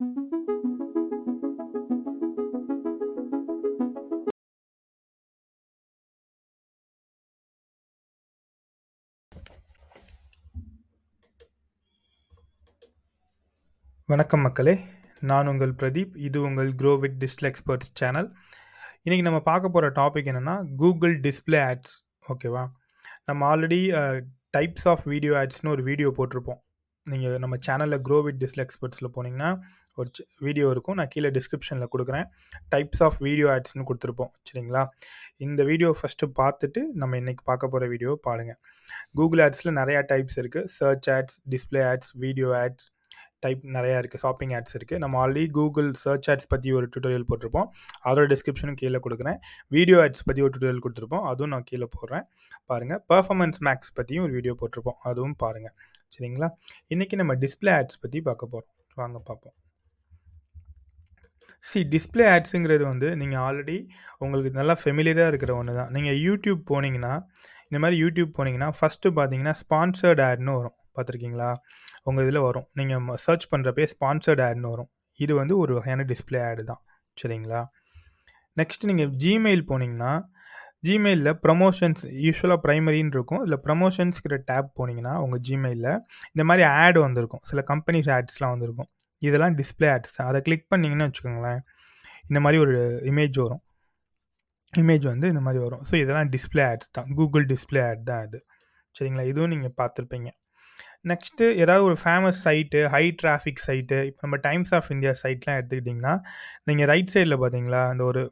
வணக்கம் மக்களே. நான் உங்கள் பிரதீப். இது உங்கள் grow with digital experts channel இன்றைக்கி நம்ம பார்க்க போகிற டாபிக் என்னென்னா கூகுள் டிஸ்பிளே ஆட்ஸ் ஓகேவா நம்ம ஆல்ரெடி டைப்ஸ் ஆஃப் வீடியோ ஆட்ஸ்னு ஒரு வீடியோ போட்டிருப்போம். நீங்கள் நம்ம சேனலில் க்ரோ வித் டிஜிட்டல் எக்ஸ்பர்ட்ஸில் போனீங்கன்னா ஒரு வீடியோ இருக்கும். நான் கீழே டிஸ்கிரிப்ஷனில் கொடுக்குறேன். டைப்ஸ் ஆஃப் வீடியோ ஆட்ஸ்னு கொடுத்துருப்போம். சரிங்களா? இந்த வீடியோ ஃபஸ்ட்டு பார்த்துட்டு நம்ம இன்றைக்கி பார்க்க போகிற வீடியோ பாருங்கள் கூகுள் ஆட்ஸில் நிறையா டைப்ஸ் இருக்குது search ads display ads video ads type நிறையா இருக்குது ஷாப்பிங் ஆட்ஸ் இருக்குது நம்ம ஆல்ரெடி கூகுள் சர்ச் ஆட்ஸ் பற்றி ஒரு டியூட்டோரியல் போட்டிருப்போம். அதோட டிஸ்கிரிப்ஷனும் கீழே கொடுக்குறேன். வீடியோ ஆட்ஸ் பற்றி ஒரு டியூட்டோரியல் கொடுத்துருப்போம். அதுவும் நான் கீழே போடுறேன். பாருங்கள் பர்ஃபார்மன்ஸ் மேக்ஸ் பற்றியும் ஒரு வீடியோ போட்டிருப்போம். அதுவும் பாருங்கள் சரிங்களா? இன்றைக்கி நம்ம டிஸ்பிளே ஆட்ஸ் பற்றி பார்க்க போகிறோம் வாங்க பார்ப்போம். சி டிஸ்பிளே ஆட்ஸுங்கிறது வந்து நீங்கள் ஆல்ரெடி உங்களுக்கு நல்லா ஃபெமிலியராக இருக்கிற ஒன்று தான். நீங்கள் யூடியூப் போனீங்கன்னா இந்த மாதிரி யூடியூப் போனீங்கன்னா ஃபஸ்ட்டு பார்த்தீங்கன்னா ஸ்பான்சர்ட் ஆட்னு வரும். பார்த்துருக்கீங்களா? உங்கள் இதில் வரும். நீங்கள் சர்ச் பண்ணுறப்பே ஸ்பான்சர்ட் ஆட்னு வரும். இது வந்து ஒரு வகையான டிஸ்பிளே ஆடு தான். சரிங்களா? நெக்ஸ்ட் நீங்கள் ஜிமெயில் போனீங்கன்னா ஜிமெயிலில் ப்ரமோஷன்ஸ் யூஸ்வலாக ப்ரைமரின்னு இருக்கும். இல்லை ப்ரமோஷன்ஸ்கிற டேப் போனீங்கன்னா உங்கள் ஜிமெயிலில் இந்த மாதிரி ஆட் வந்திருக்கும். சில கம்பெனிஸ் ஆட்ஸ்லாம் வந்திருக்கும். இதெல்லாம் டிஸ்பிளே ஆட்ஸ் தான் அதை கிளிக் பண்ணிங்கன்னு வச்சுக்கோங்களேன் இந்த மாதிரி ஒரு இமேஜ் வரும். இமேஜ் வந்து இந்த மாதிரி வரும். ஸோ இதெல்லாம் டிஸ்பிளே ஆட்ஸ் தான். கூகுள் டிஸ்பிளே ஆட் தான் அது. சரிங்களா? இதுவும் நீங்கள் பார்த்துருப்பீங்க. நெக்ஸ்ட்டு ஏதாவது ஒரு famous site high traffic site இப்போ நம்ம டைம்ஸ் ஆஃப் இந்தியா சைட்லாம் எடுத்துக்கிட்டிங்கன்னா நீங்கள் ரைட் சைடில் பார்த்தீங்களா அந்த ஒரு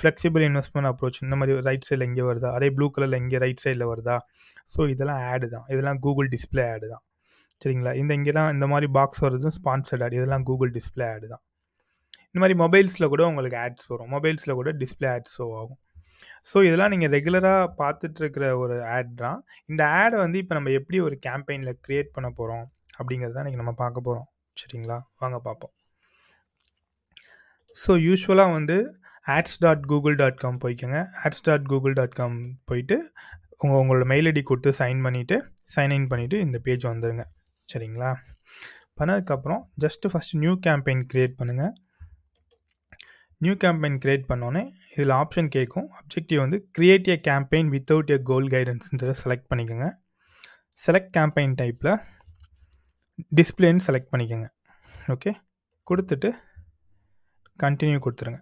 ஃப்ளெக்சிபிள் இன்வெஸ்ட்மெண்ட் அப்ரோச் இந்த மாதிரி ரைட் சைடில் எங்கே வருதா? அதே ப்ளூ கலரில் எங்கே ரைட் சைடில் வருதா? ஸோ இதெல்லாம் ஆடு தான். இதெல்லாம் கூகுள் டிஸ்பிளே ஆடு தான். சரிங்களா? இந்த இங்கே தான் இந்த மாதிரி பாக்ஸ் வருது ஸ்பான்சர்ட் ஆட் இதெல்லாம் கூகுள் டிஸ்பிளே ஆடு தான். இந்த மாதிரி மொபைல்ஸில் கூட உங்களுக்கு ஆட்ஸ் வரும். மொபைல்ஸில் கூட டிஸ்பிளே ஆட் ஷோ ஆகும். ஸோ இதெல்லாம் நீங்கள் ரெகுலராக பார்த்துட்ருக்கிற ஒரு ஆட் தான். இந்த ஆடை வந்து இப்போ நம்ம எப்படி ஒரு கேம்பெயினில் க்ரியேட் பண்ண போகிறோம் அப்படிங்கிறத நீங்கள் நம்ம பார்க்க போகிறோம் சரிங்களா? வாங்க பார்ப்போம். ஸோ யூஸ்வலாக வந்து ads dot Google dot com போய்க்கோங்க. Ads dot Google dot com போயிட்டு உங்கள் உங்களோட மெயில் ஐடி கொடுத்து சைன் பண்ணிவிட்டு சைன்இன் பண்ணிவிட்டு இந்த பேஜ் வந்துடுங்க சரிங்களா? பண்ணதுக்கப்புறம் just first new campaign create பண்ணுங்கள் நியூ கேம்பெயின் க்ரியேட் பண்ணோன்னே இதில் ஆப்ஷன் கேட்கும் அப்ஜெக்டிவ் வந்து create a campaign without a goal கைடன்ஸ்ன்றதை select பண்ணிக்கோங்க. செலக்ட் கேம்பெயின் டைப்பில் டிஸ்பிளேன்னு செலக்ட் பண்ணிக்கோங்க. ஓகே கொடுத்துட்டு கண்டினியூ கொடுத்துருங்க.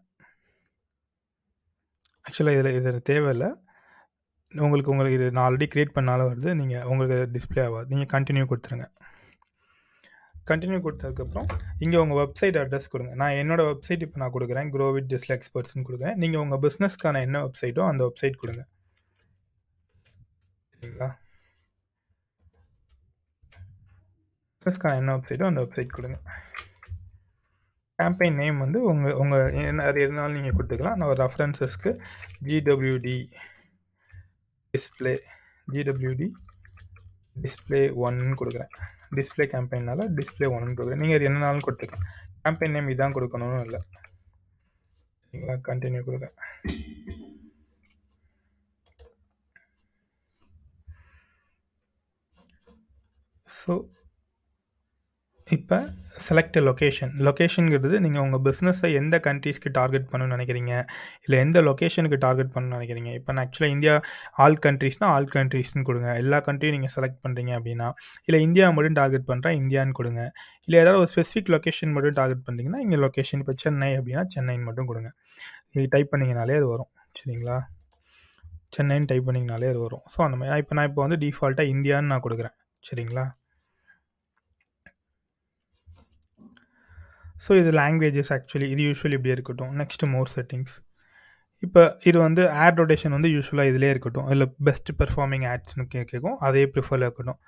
ஆக்சுவலாக இதில் இதில் தேவையில்லை. உங்களுக்கு உங்களுக்கு இது நான் ஆல்ரெடி க்ரியேட் பண்ணாலும் வருது. நீங்கள் உங்களுக்கு டிஸ்பிளே ஆகாது. நீங்கள் கண்டினியூ கொடுத்துருங்க. கண்டினியூ கொடுத்ததுக்கப்புறம் இங்கே உங்கள் வெப்சைட் அட்ரஸ் கொடுங்க. நான் என்னோடய வெப்சைட் இப்போ நான் கொடுக்குறேன். க்ரோ வித் டிஸ்ல எக்ஸ்பர்ட்ஸ்னு கொடுக்குறேன். நீங்கள் உங்கள் பிஸ்னஸ்க்கான என்ன வெப்சைட்டோ அந்த வெப்சைட் கொடுங்க. சரிங்களா? பிஸ்னஸ்க்கான என்ன வெப்சைட்டோ அந்த வெப்சைட் கொடுங்க. கேம்பெயின் நேம் வந்து உங்கள் உங்கள் என்ன இருந்தாலும் நீங்கள் கொடுத்துக்கலாம். நான் ஒரு ரெஃபரன்சஸ்க்கு G W D display G W D display ஒன்னு கொடுக்குறேன். டிஸ்பிளே கேம்பெயினால் டிஸ்பிளே ஒன்னு கொடுக்குறேன். நீங்கள் அது என்னனாலும் கொடுத்துருக்கேன் கேம்பெயின் நேம் இதான் கொடுக்கணும்னு இல்லை. சரிங்களா கண்டினியூ கொடுக்குறேன் ஸோ இப்போ செலக்ட் லொக்கேஷன் லொக்கேஷனுங்கிறது நீங்கள் உங்கள் பிஸ்னஸை எந்த கண்ட்ரீஸ்க்கு டார்கெட் பண்ணணும்னு நினைக்கிறீங்க? இல்லை எந்த லொக்கேஷனுக்கு டார்கெட் பண்ணணும்னு நினைக்கிறீங்க? இப்போ நான் ஆக்சுவலாக இந்தியா ஆல் கண்ட்ரீஸ்னால் ஆல் கண்ட்ரீஸ்னு கொடுங்க. எல்லா கண்ட்ரியும் நீங்கள் செலக்ட் பண்ணுறீங்க அப்படின்னா இல்லை இந்தியா மட்டும் டார்கெட் பண்ணுறேன் இந்தியான்னு கொடுங்க. இல்லை ஏதாவது ஒரு ஸ்பெசிஃபிக் லொக்கேஷன் மட்டும் டார்கெட் பண்ணிங்கன்னா இங்கே லொக்கேஷன் இப்போ சென்னை அப்படின்னா சென்னைன்னு மட்டும் கொடுங்க. நீங்கள் டைப் பண்ணிங்கனாலே அது வரும். சரிங்களா? சென்னைன்னு டைப் பண்ணிங்கனாலே அது வரும். ஸோ அந்த மாதிரி. இப்போ நான் இப்போ வந்து டிஃபால்ட்டாக இந்தியான்னு நான் கொடுக்குறேன். சரிங்களா? ஸோ இது லாங்குவேஜஸ் ஆக்சுவலி இது யூஸ்வலி இப்படி இருக்கட்டும். நெக்ஸ்ட் மோர் செட்டிங்ஸ் இப்போ இது வந்து ஆட் ரொட்டேஷன் வந்து யூஸ்வலாக இதிலே இருக்கட்டும். இல்லை பெஸ்ட் பெர்ஃபார்மிங் ஆட்ஸ்னு கே கேட்கும் அதே ப்ரிஃபரில் இருக்கட்டும்.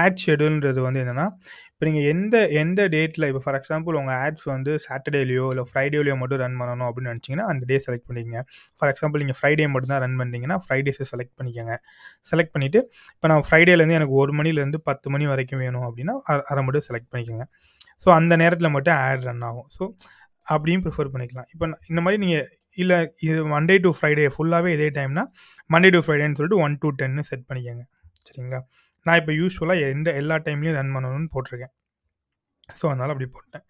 ஆட் ஷெடியூல்ன்றது வந்து என்னென்னா இப்போ நீங்கள் எந்த எந்த டேட்டில் இப்போ ஃபார் எக்ஸாம்பிள் உங்கள் ஆட்ஸ் வந்து சாட்டர்டேலையோ இல்லை ஃப்ரைடேலையோ மட்டும் ரன் பண்ணணும் அப்படின்னு நினச்சிங்கன்னா அந்த டே செலக்ட் பண்ணிக்கங்க. ஃபார் எக்ஸாம்பிள் நீங்கள் ஃப்ரைடே மட்டும் தான் ரன் பண்ணுறீங்கன்னா ஃப்ரைடேஸை செலக்ட் பண்ணிக்கோங்க. செலக்ட் பண்ணிவிட்டு இப்போ நான் ஃப்ரைடேலேருந்து எனக்கு ஒரு மணிலேருந்து பத்து மணி வரைக்கும் வேணும் அப்படின்னா அதை மட்டும் செலக்ட் பண்ணிக்கோங்க. ஸோ அந்த நேரத்தில் மட்டும் ஆட் ரன் ஆகும். ஸோ அப்படியும் ப்ரிஃபர் பண்ணிக்கலாம். இப்போ இந்த மாதிரி நீங்கள் இல்லை இது மண்டே டு ஃப்ரைடே ஃபுல்லாகவே இதே டைம்னா மண்டே டு ஃப்ரைடேன்னு சொல்லிட்டு ஒன் டு டென்னு செட் பண்ணிக்கோங்க. சரிங்களா? நான் இப்போ யூஸ்வலாக எந்த எல்லா டைம்லேயும் ரன் பண்ணணும்னு போட்டிருக்கேன். ஸோ அதனால் அப்படி போட்டேன்.